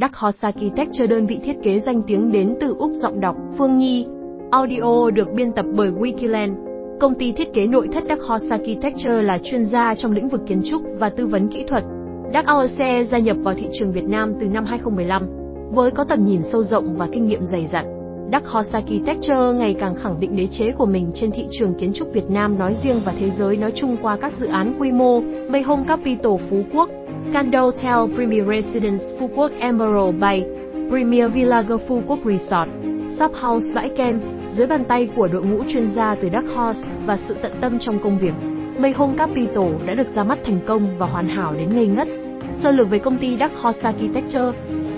Dark Horse Architecture đơn vị thiết kế danh tiếng đến từ Úc giọng đọc Phương Nhi. Audio được biên tập bởi Wikiland. Công ty thiết kế nội thất Dark Horse Architecture là chuyên gia trong lĩnh vực kiến trúc và tư vấn kỹ thuật. Dark Horse gia nhập vào thị trường Việt Nam từ năm 2015 với có tầm nhìn sâu rộng và kinh nghiệm dày dặn. Dark Horse Architecture ngày càng khẳng định đế chế của mình trên thị trường kiến trúc Việt Nam nói riêng và thế giới nói chung qua các dự án quy mô Mayhome Capital Phú Quốc, Candotel Premier Residence Phú Quốc Emerald Bay, Premier Villager Phú Quốc Resort, Shop House Bãi Kem, dưới bàn tay của đội ngũ chuyên gia từ Dark Horse và sự tận tâm trong công việc. Mayhome Capital đã được ra mắt thành công và hoàn hảo đến ngây ngất. Sơ lược về công ty Dark Horse Architecture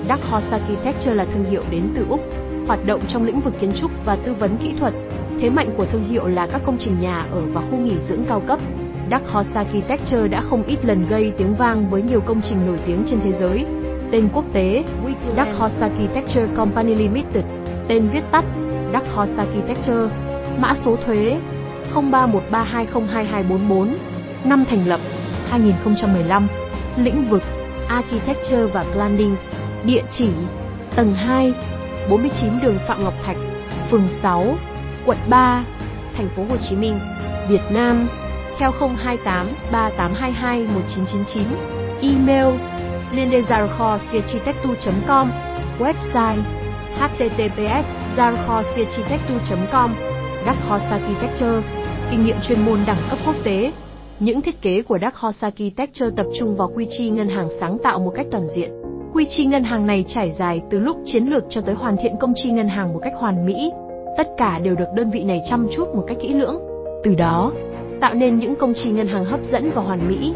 Dark Horse Architecture là thương hiệu đến từ Úc, hoạt động trong lĩnh vực kiến trúc và tư vấn kỹ thuật. Thế mạnh của thương hiệu là các công trình nhà ở và khu nghỉ dưỡng cao cấp. Dark Horse Architecture đã không ít lần gây tiếng vang với nhiều công trình nổi tiếng trên thế giới. Tên quốc tế Dark Horse Architecture Company Limited, tên viết tắt Dark Horse Architecture, mã số thuế 0313202244, năm thành lập 2015, lĩnh vực Architecture và Planning, địa chỉ tầng 2, 49 đường Phạm Ngọc Thạch, phường 6, quận 3, thành phố Hồ Chí Minh, Việt Nam, theo 028 3822 1999, email lindezarkhosiachitectu.com, website https zarkhosiachitectu.com, Dark Horse Architecture, kinh nghiệm chuyên môn đẳng cấp quốc tế. Những thiết kế của Dark Horse Architecture tập trung vào quy chi ngân hàng sáng tạo một cách toàn diện. Quy chi ngân hàng này trải dài từ lúc chiến lược cho tới hoàn thiện công chi ngân hàng một cách hoàn mỹ. Tất cả đều được đơn vị này chăm chút một cách kỹ lưỡng. Từ đó, tạo nên những công chi ngân hàng hấp dẫn và hoàn mỹ.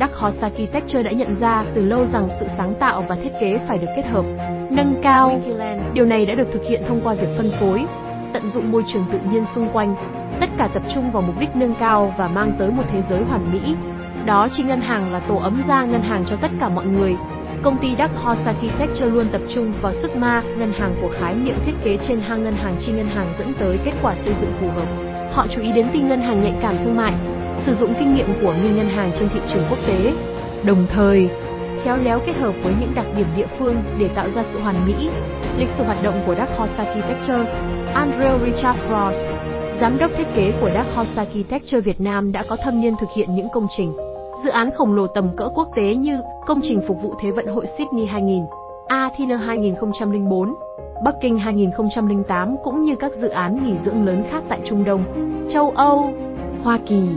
Dark Horse Architecture đã nhận ra từ lâu rằng sự sáng tạo và thiết kế phải được kết hợp, nâng cao. Điều này đã được thực hiện thông qua việc phân phối, tận dụng môi trường tự nhiên xung quanh, tất cả tập trung vào mục đích nâng cao và mang tới một thế giới hoàn mỹ. Đó chi ngân hàng là tổ ấm da ngân hàng cho tất cả mọi người, Công ty Dark Horse Architecture luôn tập trung vào sức ma ngân hàng của khái niệm thiết kế trên hang ngân hàng chi ngân hàng dẫn tới kết quả xây dựng phù hợp. Họ chú ý đến tin ngân hàng nhạy cảm thương mại, sử dụng kinh nghiệm của nghi ngân hàng trên thị trường quốc tế, đồng thời khéo léo kết hợp với những đặc điểm địa phương để tạo ra sự hoàn mỹ. Lịch sử hoạt động của Dark Horse Architecture Andrew Richard Frost, giám đốc thiết kế của Dark Horse Architecture Việt Nam đã có thâm niên thực hiện những công trình. Dự án khổng lồ tầm cỡ quốc tế như công trình phục vụ Thế vận hội Sydney 2000, Athena 2004, Bắc Kinh 2008 cũng như các dự án nghỉ dưỡng lớn khác tại Trung Đông, châu Âu, Hoa Kỳ.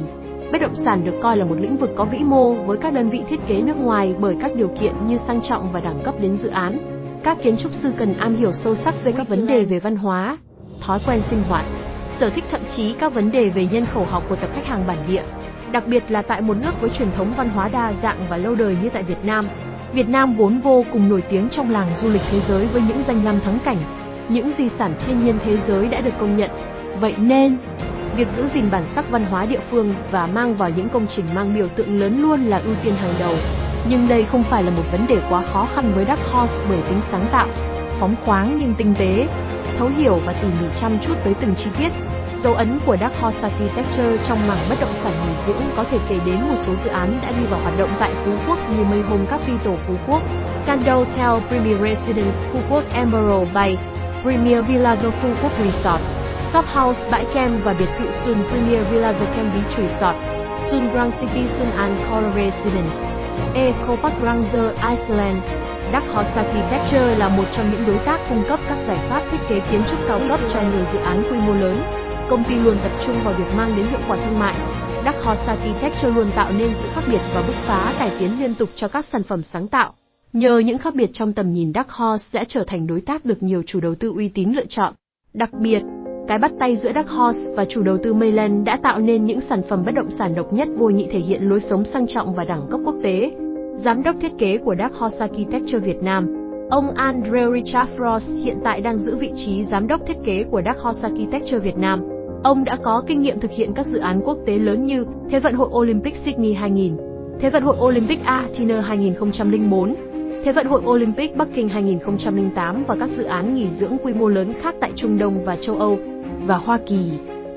Bất động sản được coi là một lĩnh vực có vĩ mô với các đơn vị thiết kế nước ngoài bởi các điều kiện như sang trọng và đẳng cấp đến dự án. Các kiến trúc sư cần am hiểu sâu sắc về các vấn đề về văn hóa, thói quen sinh hoạt, sở thích thậm chí các vấn đề về nhân khẩu học của tập khách hàng bản địa đặc biệt là tại một nước với truyền thống văn hóa đa dạng và lâu đời như tại Việt Nam. Việt Nam vốn vô cùng nổi tiếng trong làng du lịch thế giới với những danh lam thắng cảnh, những di sản thiên nhiên thế giới đã được công nhận. Vậy nên, việc giữ gìn bản sắc văn hóa địa phương và mang vào những công trình mang biểu tượng lớn luôn là ưu tiên hàng đầu. Nhưng đây không phải là một vấn đề quá khó khăn với Dark Horse bởi tính sáng tạo, phóng khoáng nhưng tinh tế, thấu hiểu và tỉ mỉ chăm chút tới từng chi tiết. Dấu ấn của Dark Horse Architecture trong mảng bất động sản nghỉ dưỡng có thể kể đến một số dự án đã đi vào hoạt động tại Phú Quốc như Mayhome Capital Phú Quốc, Candle Hotel Premier Residence Phú Quốc Emerald Bay, Premier Villa The Phú Quốc Resort, Shop House Bãi Kem và biệt thự Sun Premier Villa The Kem Beach Resort, Sun Grand City Sun An Coral Residence, Eco Park Ranger Iceland, Dark Horse Architecture là một trong những đối tác cung cấp các giải pháp thiết kế kiến trúc cao cấp cho nhiều dự án quy mô lớn công ty luôn tập trung vào việc mang đến hiệu quả thương mại. Dark Horse Architecture luôn tạo nên sự khác biệt và bứt phá cải tiến liên tục cho các sản phẩm sáng tạo. Nhờ những khác biệt trong tầm nhìn Dark Horse sẽ trở thành đối tác được nhiều chủ đầu tư uy tín lựa chọn. Đặc biệt, cái bắt tay giữa Dark Horse và chủ đầu tư Mayland đã tạo nên những sản phẩm bất động sản độc nhất vô nhị thể hiện lối sống sang trọng và đẳng cấp quốc tế. Giám đốc thiết kế của Dark Horse Architecture Việt Nam, ông Andrew Richard Frost hiện tại đang giữ vị trí giám đốc thiết kế của Dark Horse Architecture Việt Nam. Ông đã có kinh nghiệm thực hiện các dự án quốc tế lớn như Thế vận hội Olympic Sydney 2000, Thế vận hội Olympic Athena 2004, Thế vận hội Olympic Bắc Kinh 2008 và các dự án nghỉ dưỡng quy mô lớn khác tại Trung Đông và châu Âu và Hoa Kỳ.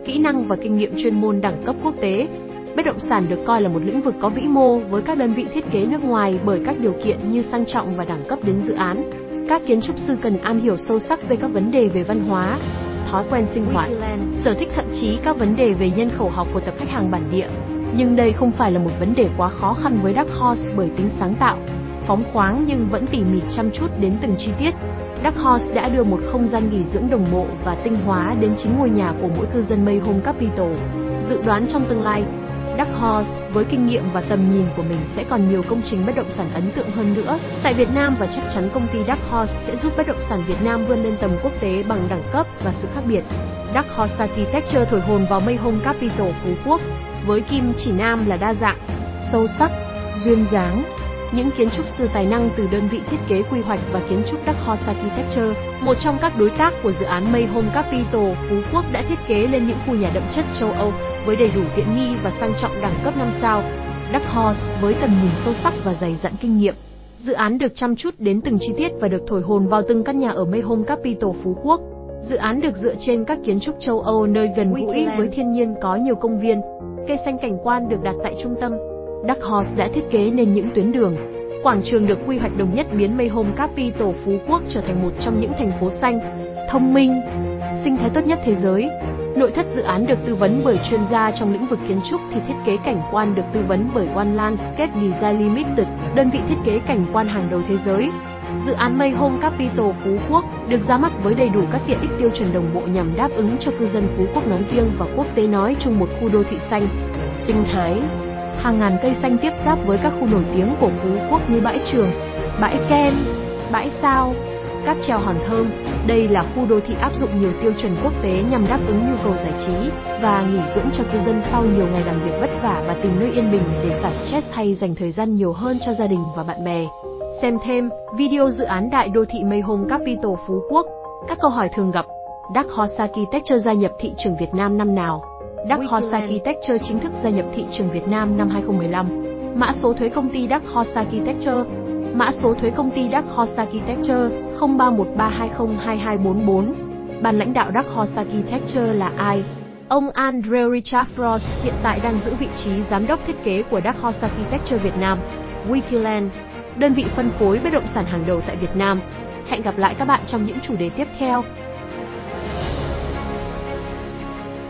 Kỹ năng và kinh nghiệm chuyên môn đẳng cấp quốc tế. Bất động sản được coi là một lĩnh vực có vĩ mô với các đơn vị thiết kế nước ngoài bởi các điều kiện như sang trọng và đẳng cấp đến dự án. các kiến trúc sư cần am hiểu sâu sắc về các vấn đề về văn hóa, thói quen sinh hoạt, sở thích thậm chí các vấn đề về nhân khẩu học của tập khách hàng bản địa. Nhưng đây không phải là một vấn đề quá khó khăn với Dark Horse bởi tính sáng tạo, phóng khoáng nhưng vẫn tỉ mỉ chăm chút đến từng chi tiết. Dark Horse đã đưa một không gian nghỉ dưỡng đồng bộ và tinh hóa đến chính ngôi nhà của mỗi cư dân Mayhome Capital. Dự đoán trong tương lai, Dark Horse với kinh nghiệm và tầm nhìn của mình sẽ còn nhiều công trình bất động sản ấn tượng hơn nữa tại Việt Nam và chắc chắn công ty Dark Horse sẽ giúp bất động sản Việt Nam vươn lên tầm quốc tế bằng đẳng cấp và sự khác biệt. Dark Horse Architecture thổi hồn vào mây Mayhome Capital Phú Quốc với kim chỉ nam là đa dạng, sâu sắc, duyên dáng, những kiến trúc sư tài năng từ đơn vị thiết kế quy hoạch và kiến trúc Horse Architecture, một trong các đối tác của dự án Mayhome Capital Phú Quốc đã thiết kế lên những khu nhà đậm chất châu Âu với đầy đủ tiện nghi và sang trọng đẳng cấp 5 sao. Horse với tầm nhìn sâu sắc và dày dặn kinh nghiệm. Dự án được chăm chút đến từng chi tiết và được thổi hồn vào từng căn nhà ở Mayhome Capital Phú Quốc. Dự án được dựa trên các kiến trúc châu Âu nơi gần gũi với thiên nhiên có nhiều công viên, cây xanh cảnh quan được đặt tại trung tâm. Dark Horse đã thiết kế nên những tuyến đường, quảng trường được quy hoạch đồng nhất biến Mayhome Capital Phú Quốc trở thành một trong những thành phố xanh, thông minh, sinh thái tốt nhất thế giới. Nội thất dự án được tư vấn bởi chuyên gia trong lĩnh vực kiến trúc thì thiết kế cảnh quan được tư vấn bởi One Landscape Design Limited, đơn vị thiết kế cảnh quan hàng đầu thế giới. Dự án Mayhome Capital Phú Quốc được ra mắt với đầy đủ các tiện ích tiêu chuẩn đồng bộ nhằm đáp ứng cho cư dân Phú Quốc nói riêng và quốc tế nói chung một khu đô thị xanh, sinh thái, hàng ngàn cây xanh tiếp giáp với các khu nổi tiếng của Phú Quốc như bãi Trường, bãi Ken, bãi Sao, cáp treo Hòn Thơm. Đây là khu đô thị áp dụng nhiều tiêu chuẩn quốc tế nhằm đáp ứng nhu cầu giải trí và nghỉ dưỡng cho cư dân sau nhiều ngày làm việc vất vả và tìm nơi yên bình để xả stress hay dành thời gian nhiều hơn cho gia đình và bạn bè. Xem thêm video dự án đại đô thị mây Mayhome Capital Phú Quốc. Các câu hỏi thường gặp. Dark Horse Architecture gia nhập thị trường Việt Nam năm nào? Dark Horse Architecture chính thức gia nhập thị trường Việt Nam năm 2015. Mã số thuế công ty Dark Horse Architecture Mã số thuế công ty Dark Horse Architecture 0313202244 Ban lãnh đạo Dark Horse Architecture là ai? Ông Andrew Richard Frost hiện tại đang giữ vị trí giám đốc thiết kế của Dark Horse Architecture Việt Nam, Wikiland, đơn vị phân phối bất động sản hàng đầu tại Việt Nam. Hẹn gặp lại các bạn trong những chủ đề tiếp theo.